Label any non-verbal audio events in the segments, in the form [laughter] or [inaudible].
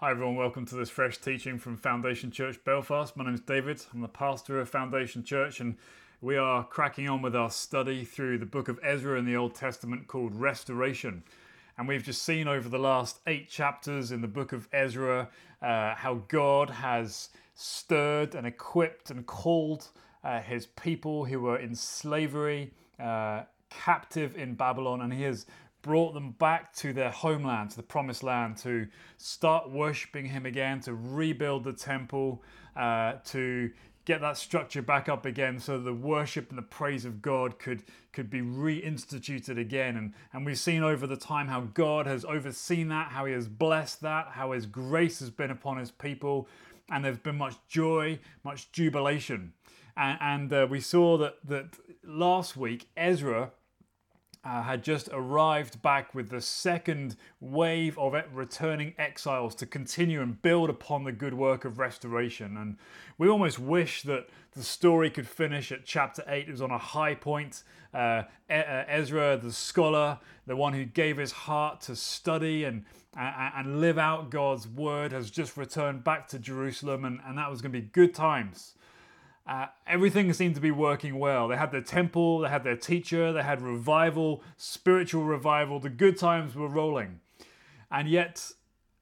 Hi, everyone. Welcome to this fresh teaching from Foundation Church Belfast. My name is David. I'm the pastor of Foundation Church, and we are cracking on with our study through the book of Ezra in the Old Testament called Restoration. And we've just seen over the last eight chapters in the book of Ezra uh, how God has stirred and equipped and called uh, his people who were in slavery, uh, captive in Babylon, and he has brought them back to their homeland, to the promised land, to start worshiping Him again, to rebuild the temple, uh, to get that structure back up again so the worship and the praise of God could, could be reinstituted again. And, and we've seen over the time how God has overseen that, how He has blessed that, how His grace has been upon His people, and there's been much joy, much jubilation. And, and uh, we saw that, that last week, Ezra uh, had just arrived back with the second wave of returning exiles to continue and build upon the good work of restoration. And we almost wish that the story could finish at chapter 8. It was on a high point. Uh, uh Ezra, the scholar, the one who gave his heart to study and, and live out God's word, has just returned back to Jerusalem, and, and that was going to be good times. Uh, everything seemed to be working well. They had their temple, they had their teacher, they had revival, spiritual revival. The good times were rolling. And yet,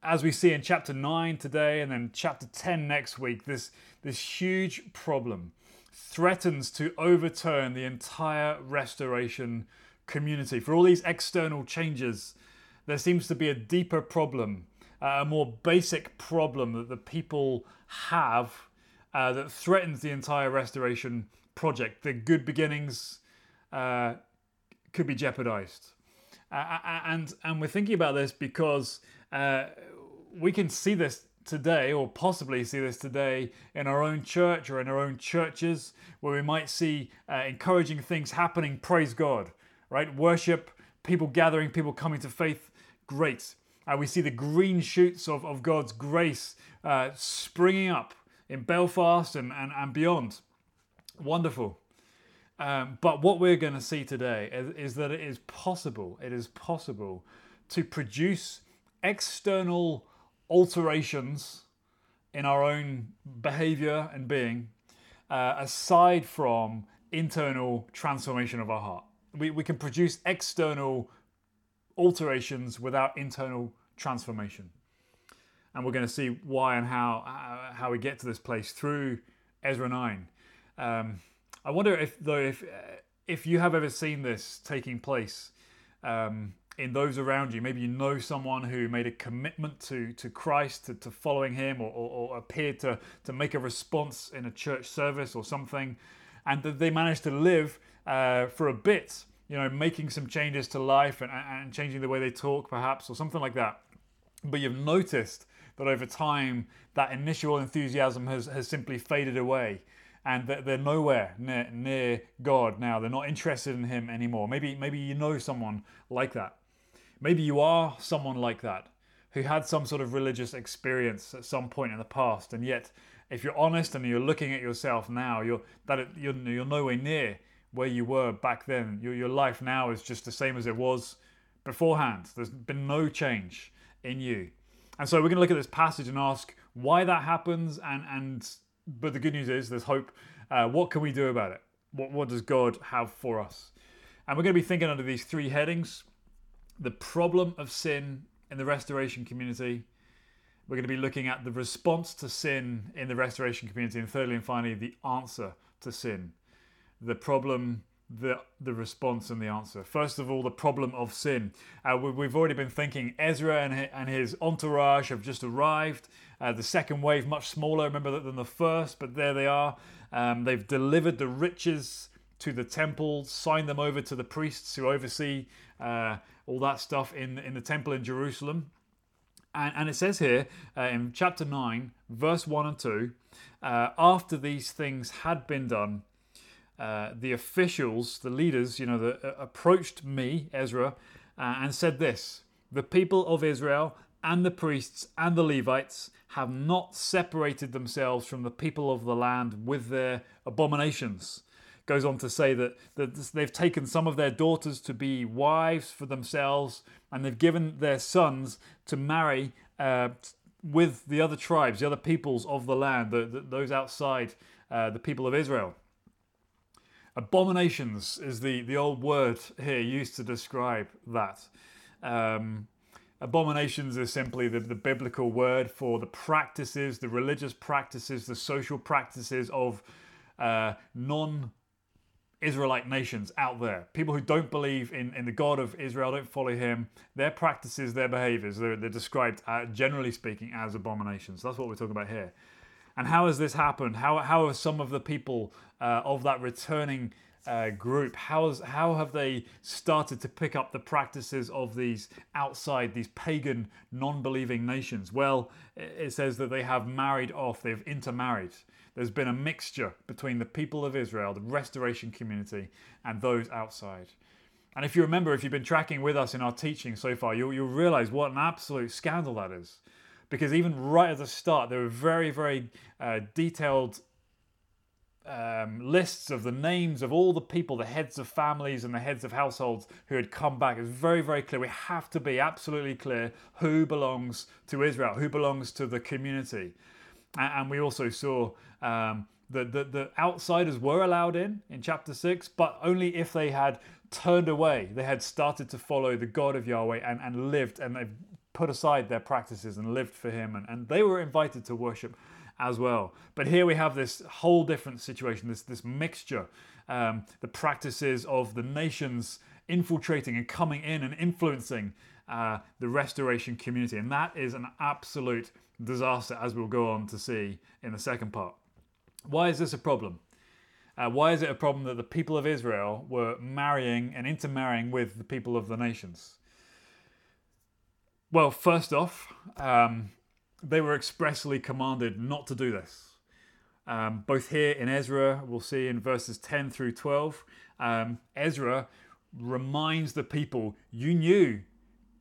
as we see in chapter 9 today and then chapter 10 next week, this, this huge problem threatens to overturn the entire restoration community. For all these external changes, there seems to be a deeper problem, uh, a more basic problem that the people have uh, that threatens the entire restoration project. The good beginnings uh, could be jeopardized. Uh, and, and we're thinking about this because uh, we can see this today, or possibly see this today, in our own church or in our own churches, where we might see uh, encouraging things happening. Praise God, right? Worship, people gathering, people coming to faith. Great. Uh, we see the green shoots of, of God's grace springing up in Belfast and, and, and beyond. Wonderful. Um, but what we're going to see today is, is, that it is possible, it is possible to produce external alterations in our own behavior and being, uh, aside from internal transformation of our heart. We, we can produce external alterations without internal transformation and we're going to see why and how uh, how we get to this place through Ezra nine. Um, I wonder if though if uh, if you have ever seen this taking place um, in those around you, maybe you know someone who made a commitment to to Christ, to, to following Him, or, or, or appeared to to make a response in a church service or something, and that they managed to live uh, for a bit, you know, making some changes to life and, and changing the way they talk, perhaps, or something like that. But you've noticed that over time that initial enthusiasm has, has simply faded away and that they're nowhere near, near God now. They're not interested in Him anymore. Maybe, maybe you know someone like that. Maybe you are someone like that who had some sort of religious experience at some point in the past, and yet, if you're honest and you're looking at yourself now, you're that you're, you're nowhere near where you were back then. Your, your life now is just the same as it was beforehand. There's been no change in you. And so we're going to look at this passage and ask why that happens. And, and but the good news is there's hope. Uh, what can we do about it? What, what does God have for us? And we're going to be thinking under these three headings the problem of sin in the restoration community. We're going to be looking at the response to sin in the restoration community. And thirdly and finally, the answer to sin. The problem the the response and the answer. First of all, the problem of sin. Uh, we, have already been thinking Ezra and his, and his entourage have just arrived. Uh, the second wave, much smaller, remember than the first, but there they are. Um, they've delivered the riches to the temple, signed them over to the priests who oversee uh, all that stuff in in the temple in Jerusalem. And, and it says here uh, in chapter 9, verse 1 and 2 uh, after these things had been done, uh, the officials, the leaders, you know, the, uh, approached me, Ezra, uh, and said this The people of Israel and the priests and the Levites have not separated themselves from the people of the land with their abominations. Goes on to say that, that they've taken some of their daughters to be wives for themselves, and they've given their sons to marry uh, with the other tribes, the other peoples of the land, the, the, those outside uh, the people of Israel. Abominations is the, the old word here used to describe that. Um, abominations is simply the, the biblical word for the practices, the religious practices, the social practices of uh, non Israelite nations out there. People who don't believe in, in the God of Israel, don't follow him, their practices, their behaviors, they're, they're described, uh, generally speaking, as abominations. That's what we're talking about here. And how has this happened? How, how have some of the people uh, of that returning uh, group, how, has, how have they started to pick up the practices of these outside, these pagan, non believing nations? Well, it says that they have married off, they've intermarried. There's been a mixture between the people of Israel, the restoration community, and those outside. And if you remember, if you've been tracking with us in our teaching so far, you'll, you'll realize what an absolute scandal that is because even right at the start, there were very, very uh, detailed um, lists of the names of all the people, the heads of families and the heads of households who had come back. It's very, very clear. We have to be absolutely clear who belongs to Israel, who belongs to the community. And, we also saw um, that the, the outsiders were allowed in in chapter 6, but only if they had turned away. They had started to follow the God of Yahweh and, and lived and they've put aside their practices and lived for him, and, and they were invited to worship as well. But here we have this whole different situation, this, this mixture, um, the practices of the nations infiltrating and coming in and influencing uh, the restoration community. And that is an absolute disaster, as we'll go on to see in the second part. Why is this a problem? Uh, why is it a problem that the people of Israel were marrying and intermarrying with the people of the nations? Well, first off, um, they were expressly commanded not to do this. Um, both here in Ezra, we'll see in verses 10 through 12, um, Ezra reminds the people, You knew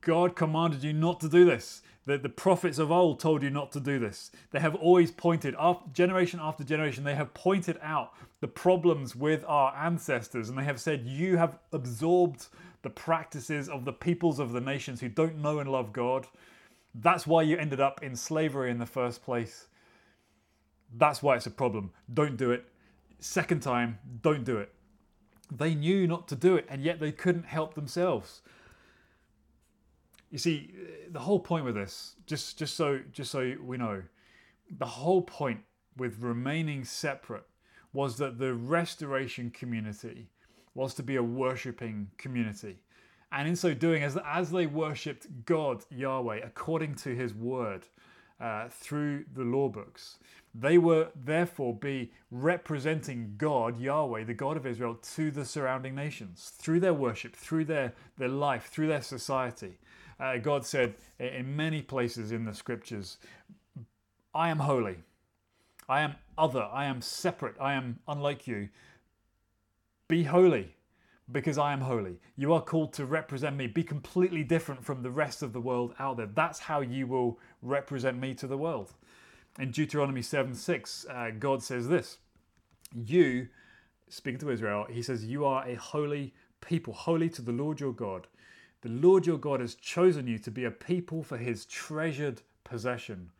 God commanded you not to do this. That the prophets of old told you not to do this. They have always pointed, after, generation after generation, they have pointed out the problems with our ancestors and they have said, You have absorbed the practices of the peoples of the nations who don't know and love God. That's why you ended up in slavery in the first place. That's why it's a problem. Don't do it. Second time, don't do it. They knew not to do it, and yet they couldn't help themselves. You see, the whole point with this, just just so just so we know, the whole point with remaining separate was that the restoration community was to be a worshipping community. And in so doing, as, as they worshipped God, Yahweh, according to his word uh, through the law books, they were therefore be representing God, Yahweh, the God of Israel, to the surrounding nations through their worship, through their, their life, through their society. Uh, God said in many places in the scriptures, I am holy. I am other. I am separate. I am unlike you. Be holy because I am holy. You are called to represent me. Be completely different from the rest of the world out there. That's how you will represent me to the world. In Deuteronomy 7 6, uh, God says this You, speaking to Israel, he says, You are a holy people, holy to the Lord your God. The Lord your God has chosen you to be a people for his treasured possession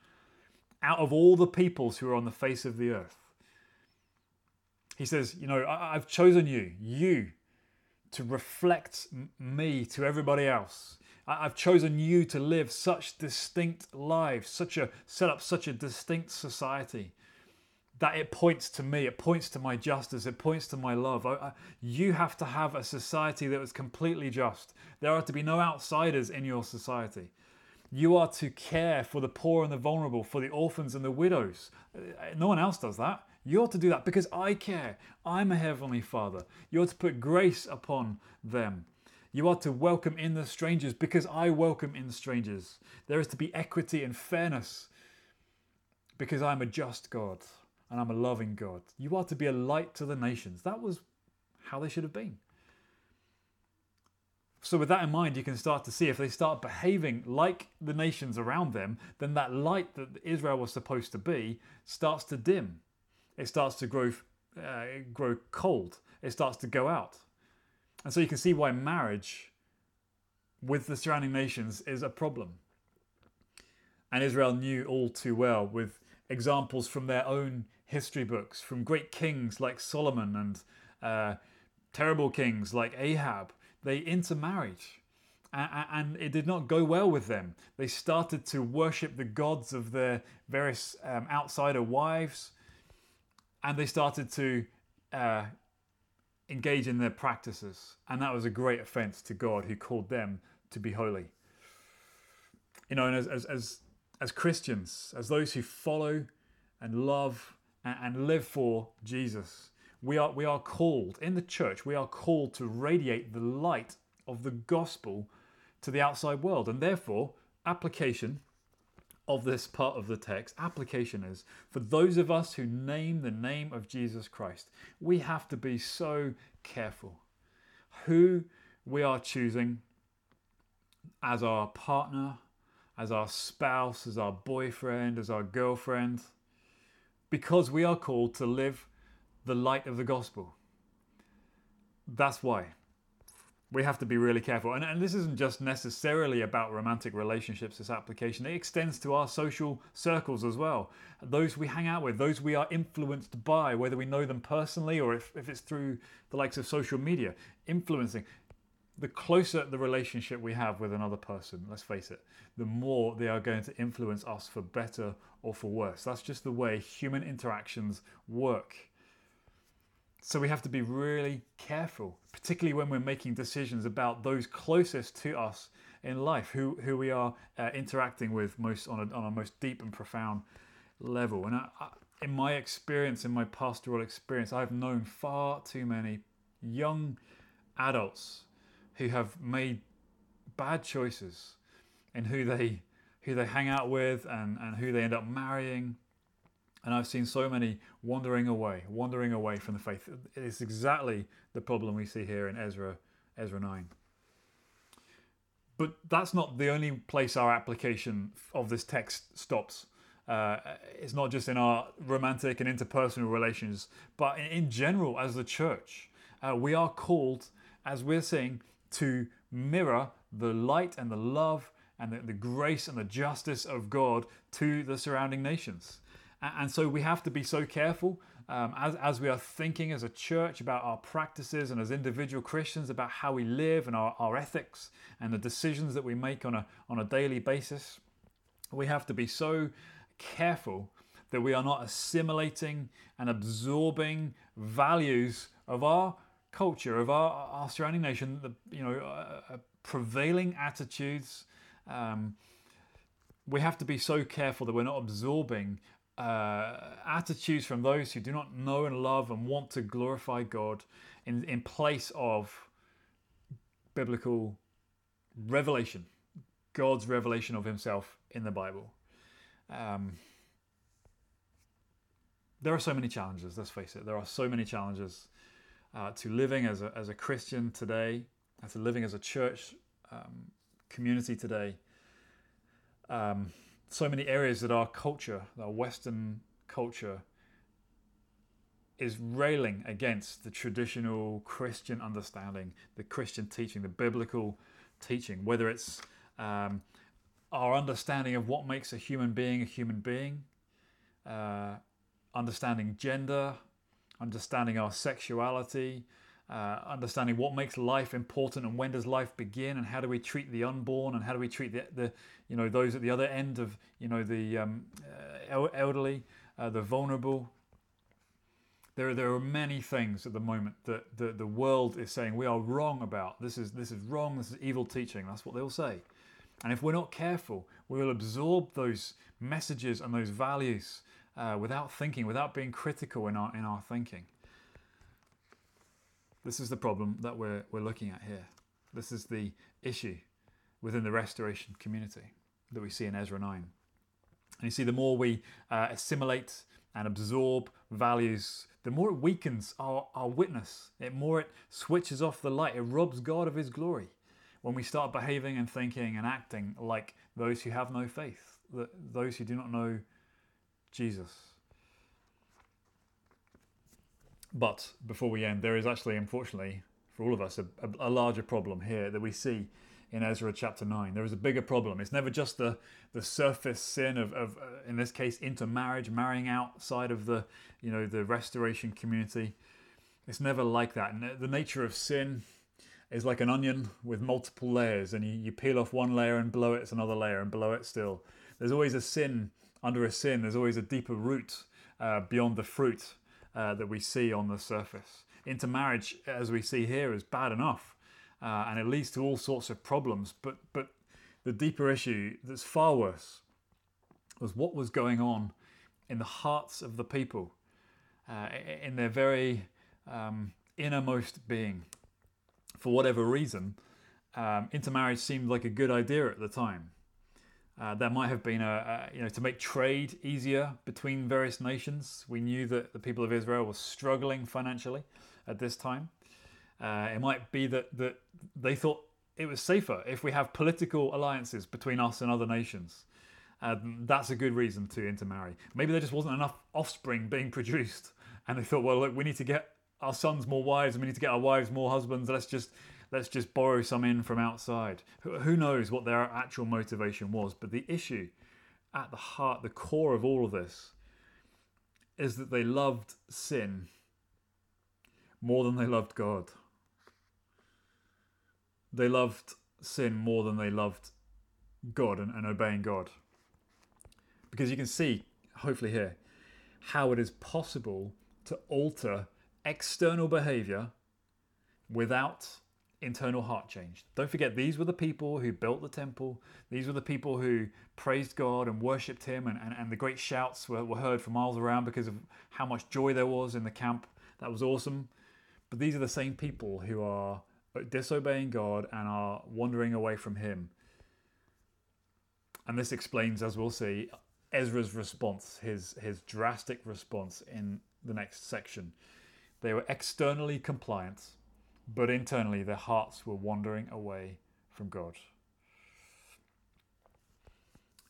out of all the peoples who are on the face of the earth. He says, You know, I've chosen you, you, to reflect me to everybody else. I've chosen you to live such distinct lives, such a set up such a distinct society that it points to me, it points to my justice, it points to my love. I, I, you have to have a society that is completely just. There are to be no outsiders in your society. You are to care for the poor and the vulnerable, for the orphans and the widows. Uh, no one else does that. You're to do that because I care. I'm a heavenly Father. You're to put grace upon them. You are to welcome in the strangers because I welcome in strangers. There is to be equity and fairness because I'm a just God and I'm a loving God. You are to be a light to the nations. That was how they should have been. So, with that in mind, you can start to see if they start behaving like the nations around them, then that light that Israel was supposed to be starts to dim it starts to grow, uh, grow cold. It starts to go out. And so you can see why marriage with the surrounding nations is a problem. And Israel knew all too well with examples from their own history books, from great kings like Solomon and uh, terrible kings like Ahab. They intermarried and it did not go well with them. They started to worship the gods of their various um, outsider wives, and they started to uh, engage in their practices. And that was a great offense to God, who called them to be holy. You know, and as, as, as, as Christians, as those who follow and love and, and live for Jesus, we are, we are called, in the church, we are called to radiate the light of the gospel to the outside world. And therefore, application of this part of the text, application is for those of us who name the name of Jesus Christ, we have to be so careful who we are choosing as our partner, as our spouse, as our boyfriend, as our girlfriend, because we are called to live the light of the gospel. That's why we have to be really careful. And, and this isn't just necessarily about romantic relationships, this application. It extends to our social circles as well. Those we hang out with, those we are influenced by, whether we know them personally or if, if it's through the likes of social media, influencing. The closer the relationship we have with another person, let's face it, the more they are going to influence us for better or for worse. That's just the way human interactions work. So we have to be really careful, particularly when we're making decisions about those closest to us in life, who, who we are uh, interacting with most on a, on a most deep and profound level. And I, I, in my experience, in my pastoral experience, I've known far too many young adults who have made bad choices in who they who they hang out with and, and who they end up marrying and I've seen so many wandering away, wandering away from the faith. It's exactly the problem we see here in Ezra, Ezra 9. But that's not the only place our application of this text stops. Uh, it's not just in our romantic and interpersonal relations, but in general, as the church, uh, we are called, as we're saying, to mirror the light and the love and the, the grace and the justice of God to the surrounding nations. And so we have to be so careful um, as, as we are thinking as a church about our practices and as individual Christians about how we live and our, our ethics and the decisions that we make on a, on a daily basis. We have to be so careful that we are not assimilating and absorbing values of our culture, of our, our surrounding nation, the you know uh, uh, prevailing attitudes. Um, we have to be so careful that we're not absorbing uh, attitudes from those who do not know and love and want to glorify God in, in place of biblical revelation, God's revelation of Himself in the Bible. Um, there are so many challenges, let's face it. There are so many challenges uh, to living as a, as a Christian today, to living as a church um, community today. Um, so many areas that our culture, our Western culture, is railing against the traditional Christian understanding, the Christian teaching, the biblical teaching, whether it's um, our understanding of what makes a human being a human being, uh, understanding gender, understanding our sexuality, uh, understanding what makes life important and when does life begin and how do we treat the unborn and how do we treat the, the you know those at the other end of you know the um, uh, elderly, uh, the vulnerable. There, there are many things at the moment that the, the world is saying we are wrong about. This is this is wrong. This is evil teaching. That's what they'll say. And if we're not careful, we will absorb those messages and those values uh, without thinking, without being critical in our in our thinking. This is the problem that we're, we're looking at here. This is the issue within the restoration community that we see in Ezra 9. And you see, the more we uh, assimilate and absorb values, the more it weakens our, our witness. The more it switches off the light. It robs God of his glory when we start behaving and thinking and acting like those who have no faith, those who do not know Jesus. But before we end, there is actually, unfortunately, for all of us, a, a, larger problem here that we see in Ezra chapter 9. There is a bigger problem. It's never just the, the surface sin of, of uh, in this case, intermarriage, marrying outside of the, you know, the restoration community. It's never like that. And the nature of sin is like an onion with multiple layers, and you, you peel off one layer and below it's another layer, and below it still. There's always a sin under a sin, there's always a deeper root uh, beyond the fruit uh, that we see on the surface. Intermarriage, as we see here, is bad enough, uh, and it leads to all sorts of problems. But but the deeper issue that's far worse was what was going on in the hearts of the people, uh, in their very um, innermost being. For whatever reason, um, intermarriage seemed like a good idea at the time. Uh, there might have been a, a, you know to make trade easier between various nations. We knew that the people of Israel were struggling financially at this time. Uh, it might be that that they thought it was safer if we have political alliances between us and other nations. Um, that's a good reason to intermarry. Maybe there just wasn't enough offspring being produced, and they thought, well, look, we need to get our sons more wives, and we need to get our wives more husbands. Let's just let's just borrow some in from outside. Who knows what their actual motivation was? But the issue at the heart, the core of all of this, is that they loved sin more than they loved God. They loved sin more than they loved God and, and obeying God. Because you can see, hopefully, here, how it is possible to alter external behavior without internal heart change. Don't forget, these were the people who built the temple. These were the people who praised God and worshipped Him, and, and, and the great shouts were, were heard for miles around because of how much joy there was in the camp. That was awesome. But these are the same people who are disobeying God and are wandering away from Him. And this explains, as we'll see, Ezra's response, his, his drastic response in the next section. They were externally compliant but internally their hearts were wandering away from God.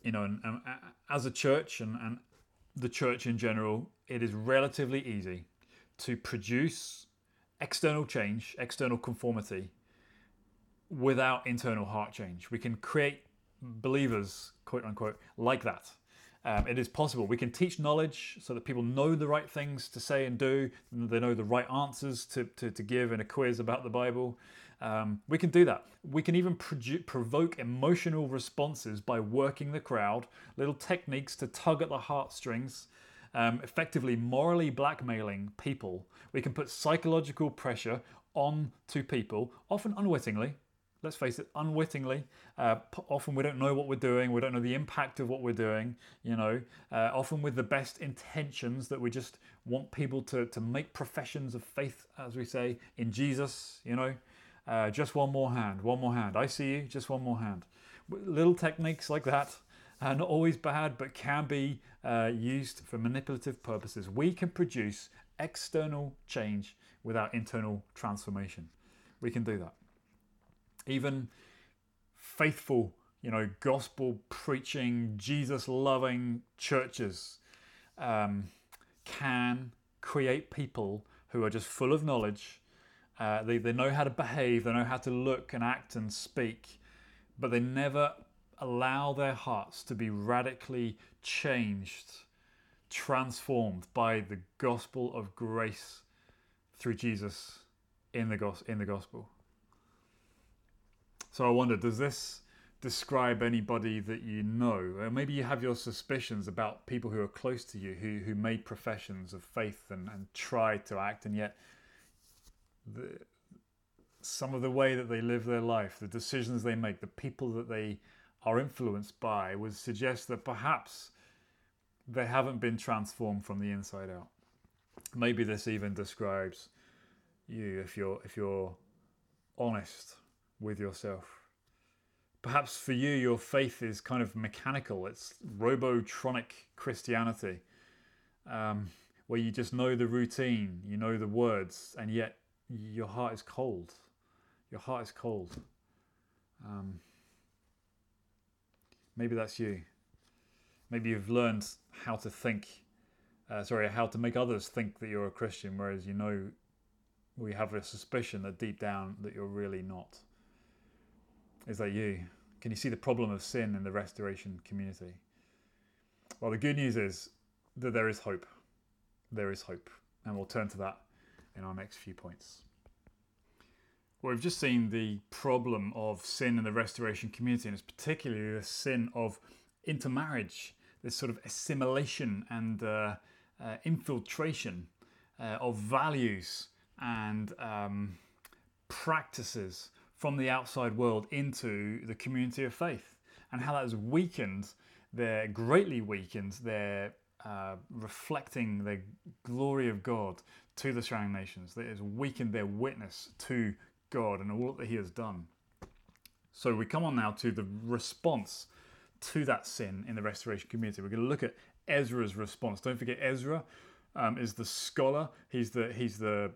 You know, and, and as a church and, and the church in general, it is relatively easy to produce external change, external conformity, without internal heart change. We can create believers, quote unquote, like that. Um, it is possible. We can teach knowledge so that people know the right things to say and do, and they know the right answers to, to, to give in a quiz about the Bible. Um, we can do that. We can even provoke emotional responses by working the crowd, little techniques to tug at the heartstrings, um, effectively morally blackmailing people. We can put psychological pressure on to people, often unwittingly, let's face it, unwittingly. Uh, often we don't know what we're doing, we don't know the impact of what we're doing, you know, uh, often with the best intentions that we just want people to, to make professions of faith, as we say, in Jesus, you know. Uh, just one more hand, one more hand. I see you, just one more hand. Little techniques like that are not always bad, but can be uh, used for manipulative purposes. We can produce external change without internal transformation. We can do that even faithful, you know, gospel preaching, Jesus loving churches um, can create people who are just full of knowledge. Uh, they, they know how to behave, they know how to look and act and speak, but they never allow their hearts to be radically changed, transformed by the gospel of grace through Jesus in the, in the gospel. So I wonder, does this describe anybody that you know? Or maybe you have your suspicions about people who are close to you who, who made professions of faith and, and tried to act, and yet the, some of the way that they live their life, the decisions they make, the people that they are influenced by would suggest that perhaps they haven't been transformed from the inside out. Maybe this even describes you if you're if you're honest with yourself. Perhaps for you, your faith is kind of mechanical, it's robotronic Christianity, um, where you just know the routine, you know the words, and yet your heart is cold. Your heart is cold. Um, maybe that's you. Maybe you've learned how to think, uh, sorry, how to make others think that you're a Christian, whereas you know we have a suspicion that deep down that you're really not. Is that you? Can you see the problem of sin in the restoration community? Well, the good news is that there is hope. There is hope. And we'll turn to that in our next few points. Well, we've just seen the problem of sin in the restoration community, and it's particularly the sin of intermarriage, this sort of assimilation and uh, uh, infiltration uh, of values and um, practices from the outside world into the community of faith, and how that has weakened their greatly weakened their uh, reflecting the glory of God to the surrounding nations. That has weakened their witness to God and all that He has done. So we come on now to the response to that sin in the restoration community. We're going to look at Ezra's response. Don't forget, Ezra um, is the scholar. He's the he's the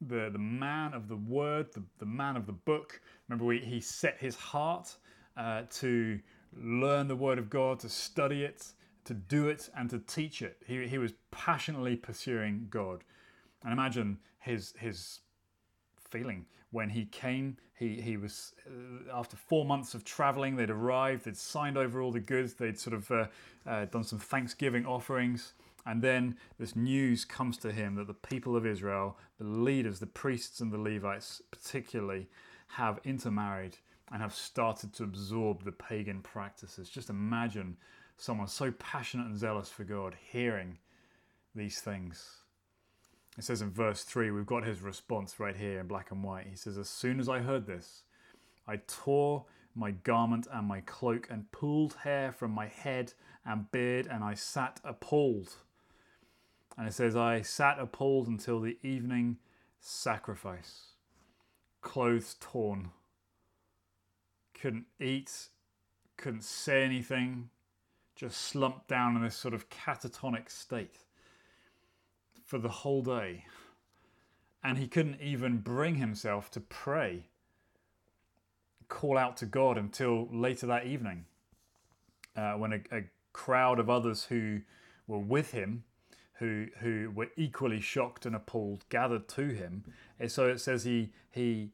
the the man of the word, the, the man of the book. Remember, we, he set his heart uh, to learn the word of God, to study it, to do it, and to teach it. He, he was passionately pursuing God. And imagine his his feeling when he came. He he was uh, after four months of traveling. They'd arrived. They'd signed over all the goods. They'd sort of uh, uh, done some Thanksgiving offerings. And then this news comes to him that the people of Israel, the leaders, the priests and the Levites particularly, have intermarried and have started to absorb the pagan practices. Just imagine someone so passionate and zealous for God hearing these things. It says in verse 3, we've got his response right here in black and white. He says, As soon as I heard this, I tore my garment and my cloak and pulled hair from my head and beard, and I sat appalled. And it says, I sat appalled until the evening sacrifice, clothes torn, couldn't eat, couldn't say anything, just slumped down in this sort of catatonic state for the whole day. And he couldn't even bring himself to pray, call out to God until later that evening, uh, when a, a crowd of others who were with him who who were equally shocked and appalled gathered to him. And so it says he he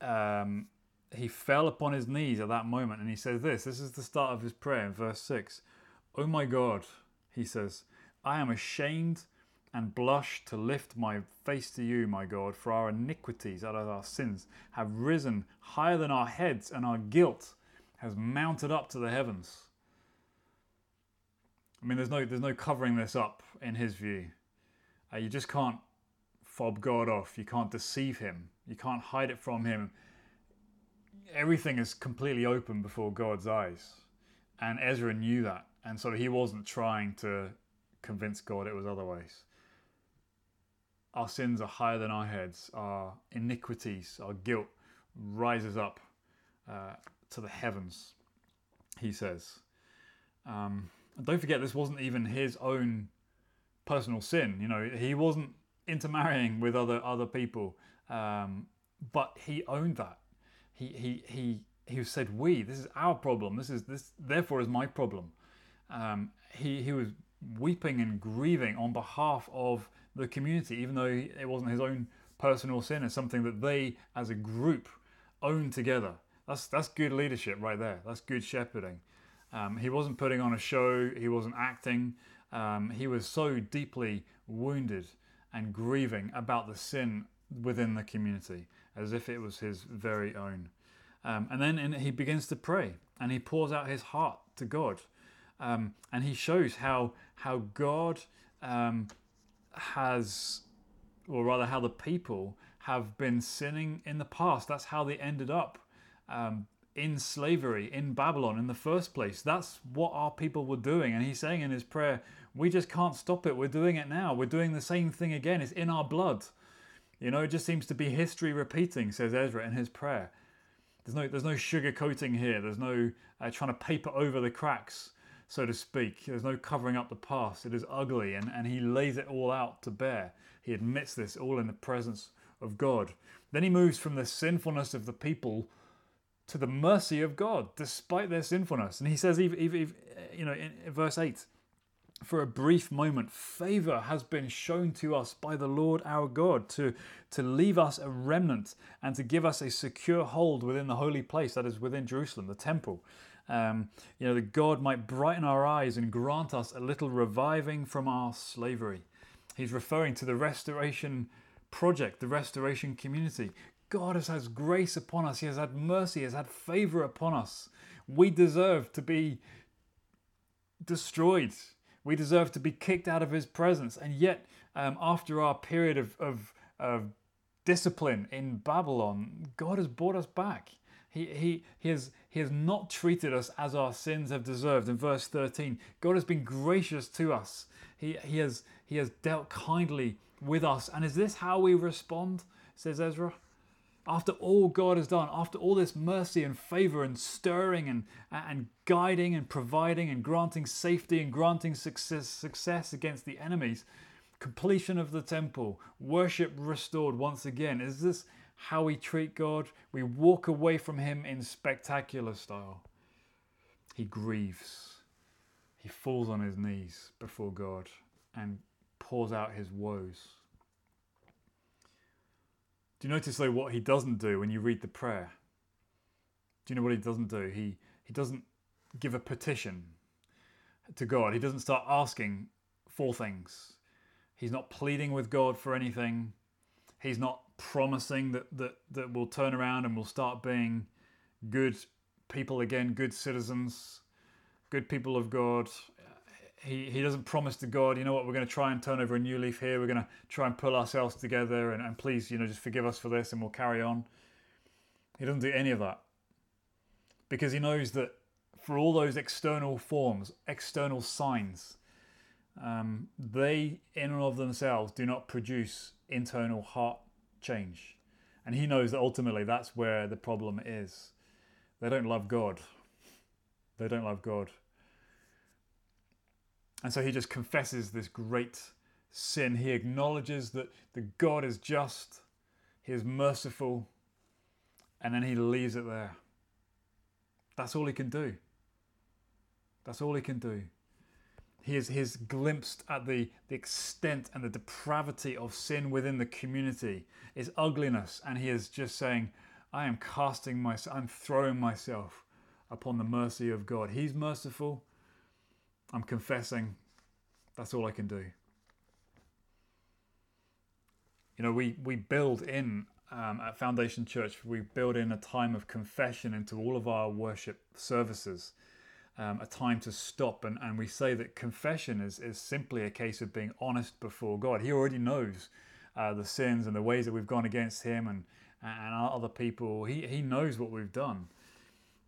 um, he fell upon his knees at that moment, and he says this. This is the start of his prayer in verse six. Oh my God, he says, I am ashamed and blush to lift my face to you, my God, for our iniquities, that is our sins, have risen higher than our heads, and our guilt has mounted up to the heavens. I mean, there's no there's no covering this up in his view. Uh, you just can't fob God off. You can't deceive him. You can't hide it from him. Everything is completely open before God's eyes, and Ezra knew that, and so he wasn't trying to convince God it was otherwise. Our sins are higher than our heads. Our iniquities, our guilt, rises up uh, to the heavens. He says. Um, and don't forget, this wasn't even his own personal sin. You know, he wasn't intermarrying with other other people, um, but he owned that. He he he he said, "We. This is our problem. This is this. Therefore, is my problem." Um, he he was weeping and grieving on behalf of the community, even though it wasn't his own personal sin. It's something that they, as a group, own together. That's that's good leadership right there. That's good shepherding. Um, he wasn't putting on a show, he wasn't acting. Um, he was so deeply wounded and grieving about the sin within the community as if it was his very own. Um, and then he begins to pray and he pours out his heart to God. Um, and he shows how, how God um, has, or rather, how the people have been sinning in the past. That's how they ended up um, in slavery in Babylon in the first place. That's what our people were doing. And he's saying in his prayer, we just can't stop it. We're doing it now. We're doing the same thing again. It's in our blood. You know, it just seems to be history repeating, says Ezra in his prayer. There's no, there's no sugarcoating here. There's no uh, trying to paper over the cracks, so to speak. There's no covering up the past. It is ugly, and, and he lays it all out to bear. He admits this all in the presence of God. Then he moves from the sinfulness of the people to the mercy of God despite their sinfulness. And he says, even, even, you know, in, verse 8, for a brief moment, favor has been shown to us by the Lord our God to, to leave us a remnant and to give us a secure hold within the holy place, that is within Jerusalem, the temple. Um, you know, that God might brighten our eyes and grant us a little reviving from our slavery. He's referring to the restoration project, the restoration community. God has had grace upon us, He has had mercy, He has had favor upon us. We deserve to be destroyed we deserve to be kicked out of his presence. And yet, um, after our period of, of, of discipline in Babylon, God has brought us back. He, he, he, has, he has not treated us as our sins have deserved. In verse 13, God has been gracious to us. He, he, has, he has dealt kindly with us. And is this how we respond? Says Ezra after all God has done, after all this mercy and favor and stirring and, and guiding and providing and granting safety and granting success, success against the enemies, completion of the temple, worship restored once again, is this how we treat God? We walk away from Him in spectacular style. He grieves. He falls on his knees before God and pours out his woes. Do you notice though what he doesn't do when you read the prayer? Do you know what he doesn't do? He he doesn't give a petition to God. He doesn't start asking for things. He's not pleading with God for anything. He's not promising that that that we'll turn around and we'll start being good people again, good citizens, good people of God he, he doesn't promise to God, you know what, we're going to try and turn over a new leaf here. We're going to try and pull ourselves together and, and please, you know, just forgive us for this and we'll carry on. He doesn't do any of that because he knows that for all those external forms, external signs, um, they in and of themselves do not produce internal heart change. And he knows that ultimately that's where the problem is. They don't love God. They don't love God. And so he just confesses this great sin. He acknowledges that the God is just, he is merciful, and then he leaves it there. That's all he can do. That's all he can do. He has, he has glimpsed at the, the extent and the depravity of sin within the community, its ugliness, and he is just saying, I am casting myself, I'm throwing myself upon the mercy of God. He's merciful, I'm confessing. That's all I can do. You know, we, we build in um, at Foundation Church, we build in a time of confession into all of our worship services, um, a time to stop. And, and we say that confession is, is simply a case of being honest before God. He already knows uh, the sins and the ways that we've gone against Him and, and other people. He, he knows what we've done.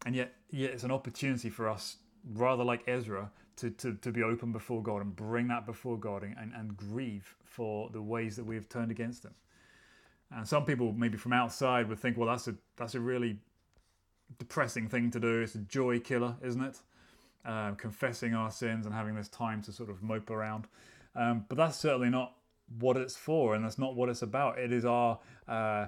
And yet, yet, it's an opportunity for us, rather like Ezra, to, to, to be open before God and bring that before God and, and, grieve for the ways that we have turned against Him. And some people, maybe from outside, would think, well, that's a that's a really depressing thing to do. It's a joy killer, isn't it? Um, confessing our sins and having this time to sort of mope around. Um, but that's certainly not what it's for, and that's not what it's about. It is our uh,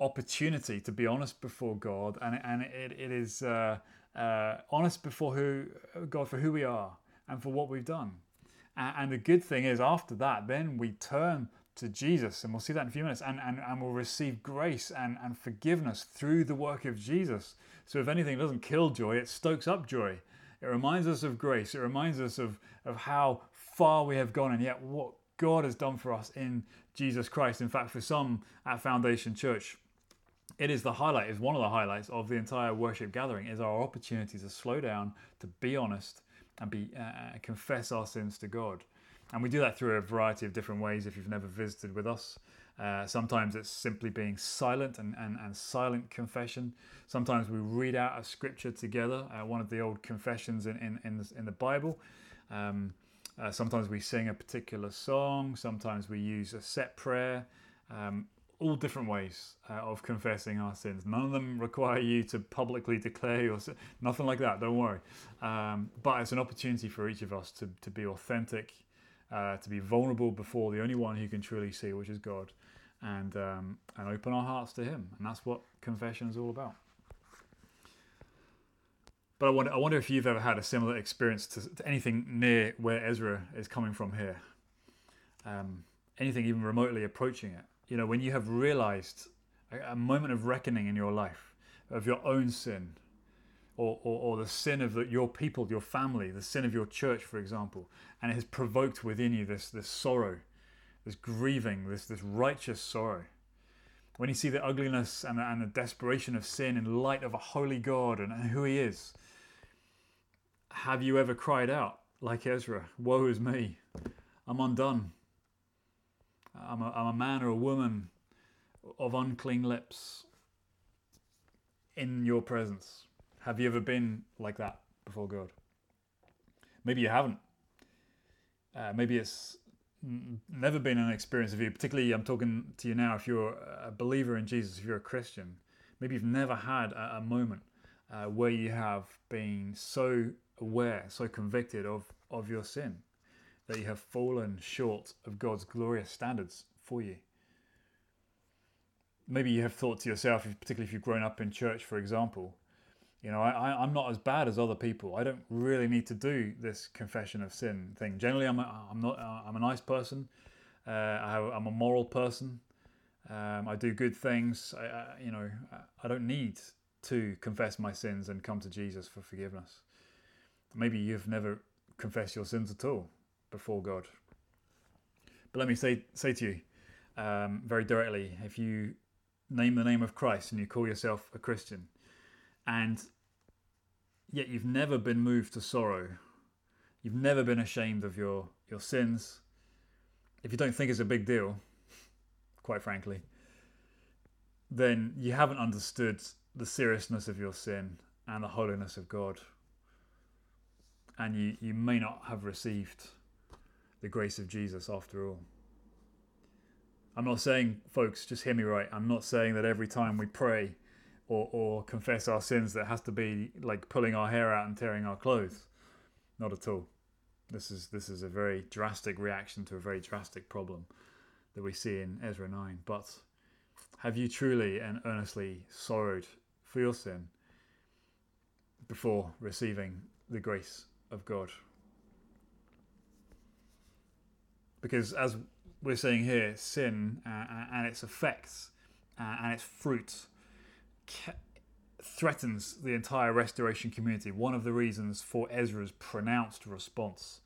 opportunity to be honest before God, and and it, it is uh, uh, honest before who God for who we are and for what we've done. And, and, the good thing is, after that, then we turn to Jesus, and we'll see that in a few minutes, and, and, and we'll receive grace and, and forgiveness through the work of Jesus. So, if anything it doesn't kill joy, it stokes up joy. It reminds us of grace, it reminds us of, of how far we have gone, and yet what God has done for us in Jesus Christ. In fact, for some at Foundation Church, it is the highlight, is one of the highlights of the entire worship gathering, is our opportunity to slow down, to be honest, and be uh, uh, confess our sins to God. And we do that through a variety of different ways. If you've never visited with us, uh, sometimes it's simply being silent and, and, and silent confession. Sometimes we read out a scripture together, uh, one of the old confessions in, in, in, the, in the Bible. Um, uh, sometimes we sing a particular song. Sometimes we use a set prayer. Um, all different ways uh, of confessing our sins. None of them require you to publicly declare your sin, nothing like that, don't worry. Um, but it's an opportunity for each of us to, to be authentic, uh, to be vulnerable before the only one who can truly see, which is God, and, um, and open our hearts to Him. And that's what confession is all about. But I wonder, I wonder if you've ever had a similar experience to, to anything near where Ezra is coming from here. Um, anything even remotely approaching it. You know, when you have realized a, a moment of reckoning in your life of your own sin, or, or, or, the sin of the, your people, your family, the sin of your church, for example, and it has provoked within you this, this sorrow, this grieving, this, this righteous sorrow. When you see the ugliness and the, and the desperation of sin in light of a holy God and, and who He is, have you ever cried out like Ezra, Woe is me, I'm undone. I'm a, I'm a man or a woman of unclean lips in your presence. Have you ever been like that before God? Maybe you haven't. Uh, maybe it's never been an experience of you, particularly I'm talking to you now if you're a believer in Jesus, if you're a Christian. Maybe you've never had a, a moment uh, where you have been so aware, so convicted of, of your sin that you have fallen short of God's glorious standards for you. Maybe you have thought to yourself, particularly if you've grown up in church, for example, you know, I, I'm not as bad as other people. I don't really need to do this confession of sin thing. Generally, I'm a, I'm not I'm a nice person. Uh, I I'm a moral person. Um, I do good things. I, I, you know, I don't need to confess my sins and come to Jesus for forgiveness. Maybe you've never confessed your sins at all before God. But let me say say to you um, very directly: if you name the name of Christ and you call yourself a Christian and yet you've never been moved to sorrow. You've never been ashamed of your, your sins. If you don't think it's a big deal, quite frankly, then you haven't understood the seriousness of your sin and the holiness of God. And you, you may not have received the grace of Jesus after all. I'm not saying, folks, just hear me right. I'm not saying that every time we pray or, or confess our sins that has to be like pulling our hair out and tearing our clothes. Not at all. This is this is a very drastic reaction to a very drastic problem that we see in Ezra 9. But have you truly and earnestly sorrowed for your sin before receiving the grace of God? Because as we're saying here, sin uh, and its effects uh, and its fruits threatens the entire restoration community. One of the reasons for Ezra's pronounced response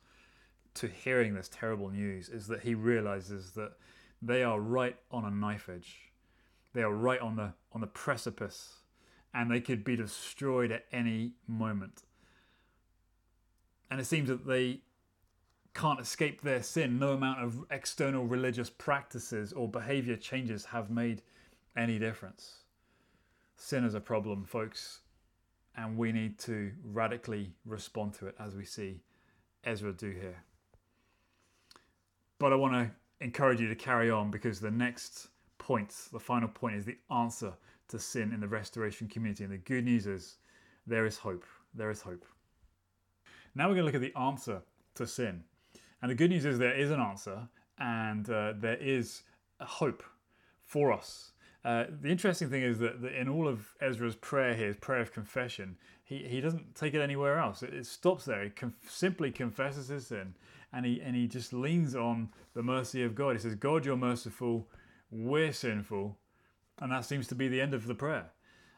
to hearing this terrible news is that he realizes that they are right on a knife edge. They are right on the on the precipice and they could be destroyed at any moment. And it seems that they can't escape their sin. No amount of external religious practices or behavior changes have made any difference. Sin is a problem, folks, and we need to radically respond to it as we see Ezra do here. But I want to encourage you to carry on because the next point, the final point, is the answer to sin in the restoration community. And the good news is there is hope. There is hope. Now we're going to look at the answer to sin. And the good news is there is an answer and uh, there is hope for us uh, the interesting thing is that, that, in all of Ezra's prayer here, his prayer of confession, he, he doesn't take it anywhere else. It, it stops there. He conf- simply confesses his sin and he, and he just leans on the mercy of God. He says, God, you're merciful, we're sinful. And that seems to be the end of the prayer.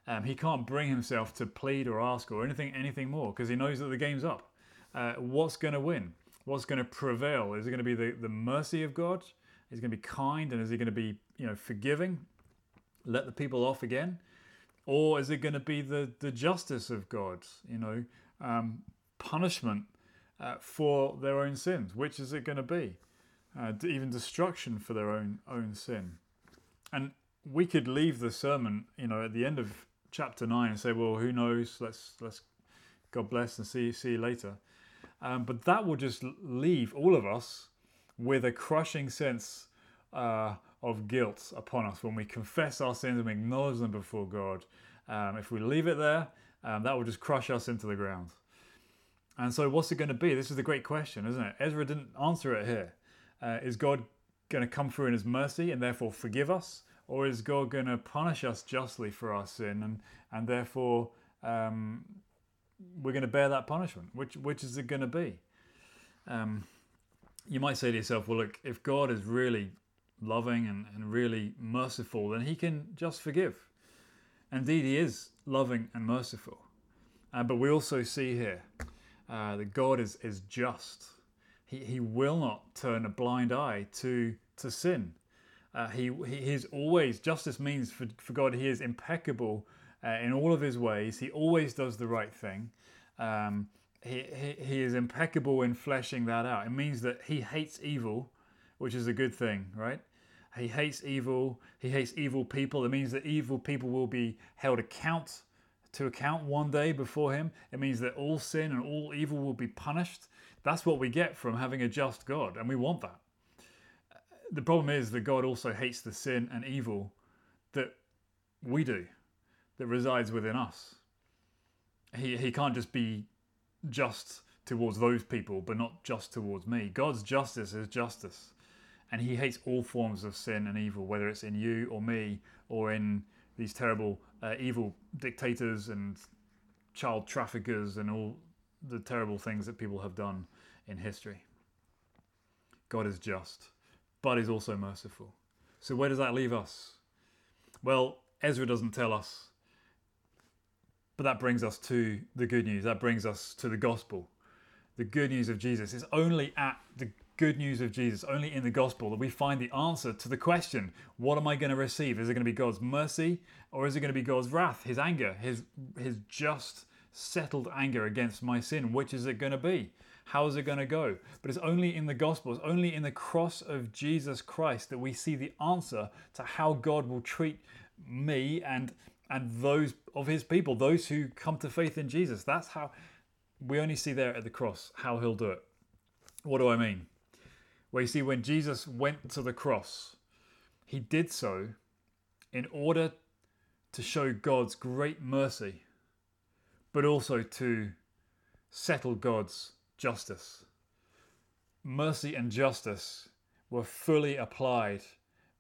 Um, he can't bring himself to plead or ask or anything anything more because he knows that the game's up. Uh, what's going to win? What's going to prevail? Is it going to be the, the mercy of God? Is he going to be kind and is he going to be you know forgiving? let the people off again? Or is it going to be the, the justice of God, you know, um, punishment uh, for their own sins? Which is it going to be? Uh, even destruction for their own own sin. And we could leave the sermon, you know, at the end of chapter nine and say, well, who knows? Let's let's God bless and see see you later. Um, but that will just leave all of us with a crushing sense uh, of guilt upon us when we confess our sins and we acknowledge them before God. Um, if we leave it there, um, that will just crush us into the ground. And so, what's it going to be? This is the great question, isn't it? Ezra didn't answer it here. Uh, is God going to come through in His mercy and therefore forgive us, or is God going to punish us justly for our sin and and therefore um, we're going to bear that punishment. Which which is it going to be? Um, you might say to yourself, well, look, if God is really loving and, and really merciful, then He can just forgive. Indeed, He is loving and merciful. Uh, but we also see here uh, that God is, is just. He, he will not turn a blind eye to, to sin. Uh, he, he is always, justice means for, for God, He is impeccable uh, in all of His ways. He always does the right thing. Um, he, he, he is impeccable in fleshing that out. It means that He hates evil, which is a good thing, right? He hates evil. He hates evil people. It means that evil people will be held account to account one day before him. It means that all sin and all evil will be punished. That's what we get from having a just God, and we want that. The problem is that God also hates the sin and evil that we do, that resides within us. He, he can't just be just towards those people, but not just towards me. God's justice is justice. And he hates all forms of sin and evil, whether it's in you or me or in these terrible uh, evil dictators and child traffickers and all the terrible things that people have done in history. God is just, but He's also merciful. So, where does that leave us? Well, Ezra doesn't tell us, but that brings us to the good news. That brings us to the gospel. The good news of Jesus is only at the good news of Jesus, only in the gospel, that we find the answer to the question what am I going to receive? Is it going to be God's mercy or is it going to be God's wrath, his anger, his, his just settled anger against my sin? Which is it going to be? How is it going to go? But it's only in the gospel, it's only in the cross of Jesus Christ that we see the answer to how God will treat me and and those of his people, those who come to faith in Jesus. That's how we only see there at the cross how he'll do it. What do I mean? Well, you see, when Jesus went to the cross, he did so in order to show God's great mercy, but also to settle God's justice. Mercy and justice were fully applied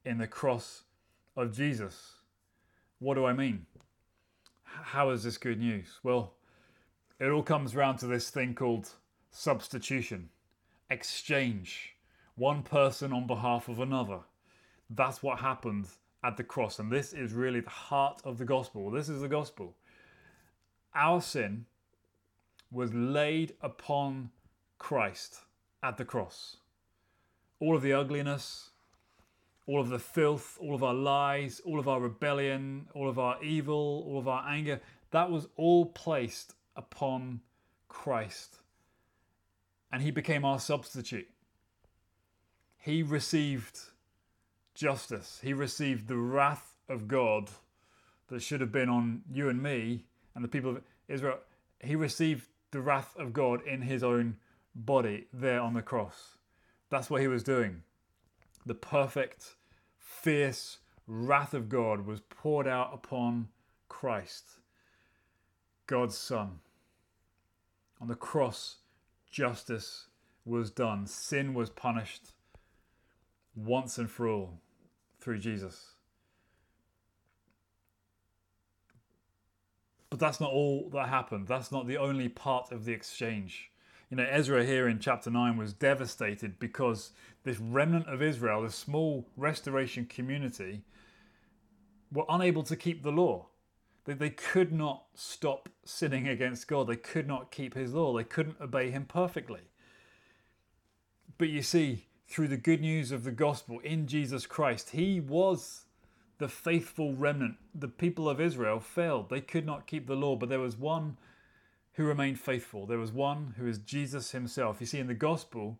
in the cross of Jesus. What do I mean? How is this good news? Well, it all comes round to this thing called substitution, exchange one person on behalf of another. That's what happened at the cross. And this is really the heart of the gospel. This is the gospel. Our sin was laid upon Christ at the cross. All of the ugliness, all of the filth, all of our lies, all of our rebellion, all of our evil, all of our anger, that was all placed upon Christ. And he became our substitute he received justice. He received the wrath of God that should have been on you and me and the people of Israel. He received the wrath of God in his own body there on the cross. That's what he was doing. The perfect, fierce wrath of God was poured out upon Christ, God's Son. On the cross, justice was done, sin was punished once and for all through Jesus. But that's not all that happened. That's not the only part of the exchange. You know, Ezra here in chapter 9 was devastated because this remnant of Israel, this small restoration community, were unable to keep the law. They, they could not stop sinning against God. They could not keep his law. They couldn't obey him perfectly. But you see, through the good news of the gospel in Jesus Christ. He was the faithful remnant. The people of Israel failed. They could not keep the law, but there was one who remained faithful. There was one who is Jesus himself. You see, in the gospel,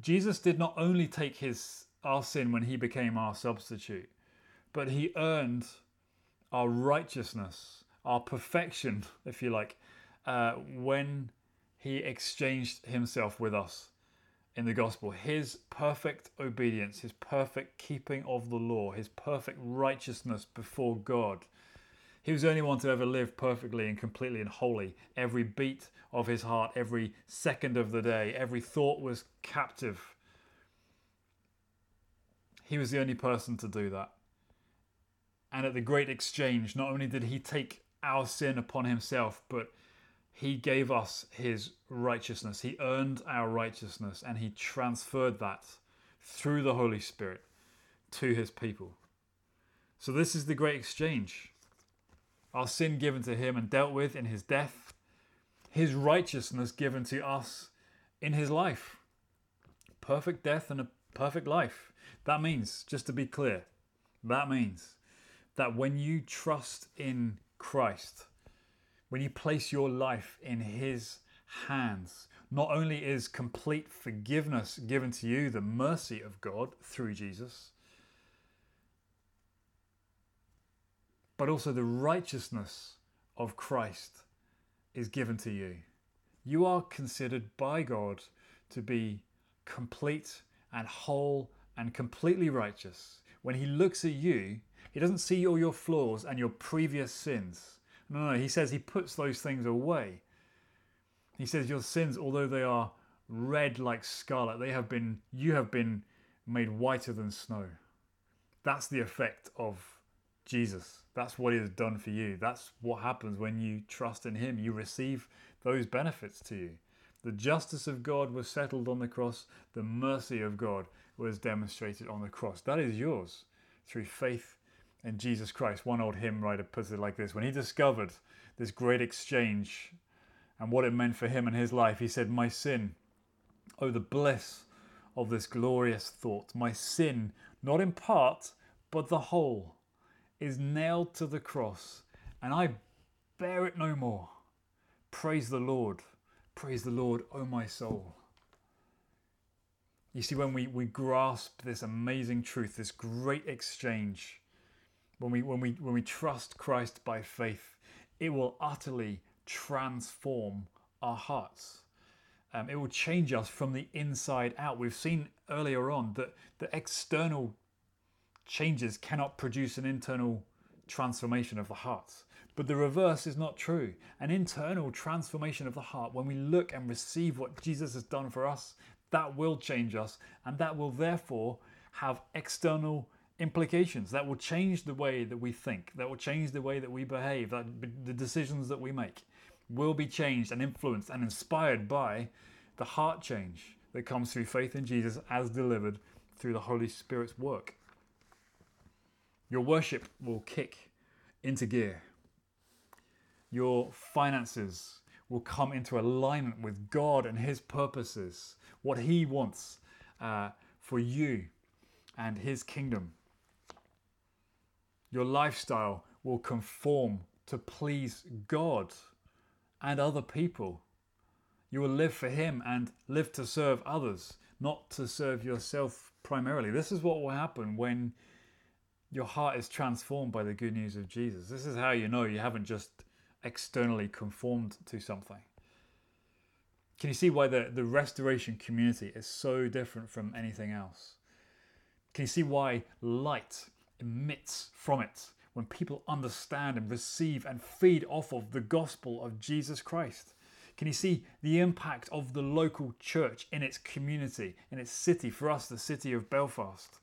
Jesus did not only take his our sin when he became our substitute, but he earned our righteousness, our perfection, [laughs] if you like, uh, when he exchanged himself with us in the gospel his perfect obedience, his perfect keeping of the law, his perfect righteousness before God. He was the only one to ever live perfectly and completely and wholly. Every beat of his heart, every second of the day, every thought was captive. He was the only person to do that. And at the great exchange, not only did he take our sin upon himself, but He gave us his righteousness. He earned our righteousness and he transferred that through the Holy Spirit to his people. So, this is the great exchange. Our sin given to him and dealt with in his death, his righteousness given to us in his life. Perfect death and a perfect life. That means, just to be clear, that means that when you trust in Christ, when you place your life in His hands, not only is complete forgiveness given to you, the mercy of God through Jesus, but also the righteousness of Christ is given to you. You are considered by God to be complete and whole and completely righteous. When He looks at you, He doesn't see all your flaws and your previous sins. No, no, He says He puts those things away. He says, Your sins, although they are red like scarlet, they have been, you have been made whiter than snow. That's the effect of Jesus. That's what He has done for you. That's what happens when you trust in Him. You receive those benefits to you. The justice of God was settled on the cross, the mercy of God was demonstrated on the cross. That is yours through faith in Jesus Christ. One old hymn writer puts it like this When he discovered this great exchange and what it meant for him and his life, he said, My sin, oh, the bliss of this glorious thought, my sin, not in part, but the whole, is nailed to the cross, and I bear it no more. Praise the Lord. Praise the Lord, O oh my soul. You see, when we, we grasp this amazing truth, this great exchange, when we, when, we, when we trust Christ by faith, it will utterly transform our hearts. Um, it will change us from the inside out. We've seen earlier on that the external changes cannot produce an internal transformation of the heart. But the reverse is not true. An internal transformation of the heart, when we look and receive what Jesus has done for us, that will change us and that will therefore have external implications. That will change the way that we think, that will change the way that we behave, that the decisions that we make will be changed and influenced and inspired by the heart change that comes through faith in Jesus as delivered through the Holy Spirit's work. Your worship will kick into gear your finances will come into alignment with God and His purposes, what He wants uh, for you and His kingdom. Your lifestyle will conform to please God and other people. You will live for Him and live to serve others, not to serve yourself primarily. This is what will happen when your heart is transformed by the good news of Jesus. This is how you know you haven't just externally conformed to something. Can you see why the, the restoration community is so different from anything else? Can you see why light emits from it when people understand and receive and feed off of the gospel of Jesus Christ? Can you see the impact of the local church in its community, in its city, for us, the city of Belfast,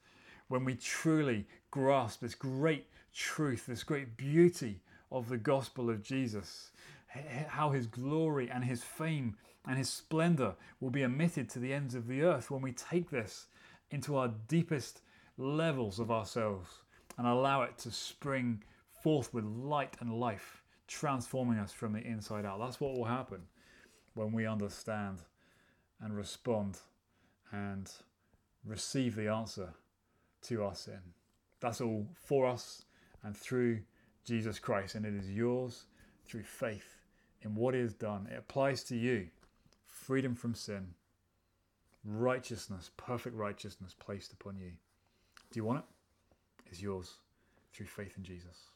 when we truly grasp this great truth, this great beauty of the gospel of Jesus, how his glory and his fame and his splendor will be emitted to the ends of the earth when we take this into our deepest levels of ourselves and allow it to spring forth with light and life, transforming us from the inside out. That's what will happen when we understand and respond and receive the answer to our sin. That's all for us and through Jesus Christ, and it is yours through faith in what He has done. It applies to you freedom from sin, righteousness, perfect righteousness placed upon you. Do you want it? It's yours through faith in Jesus.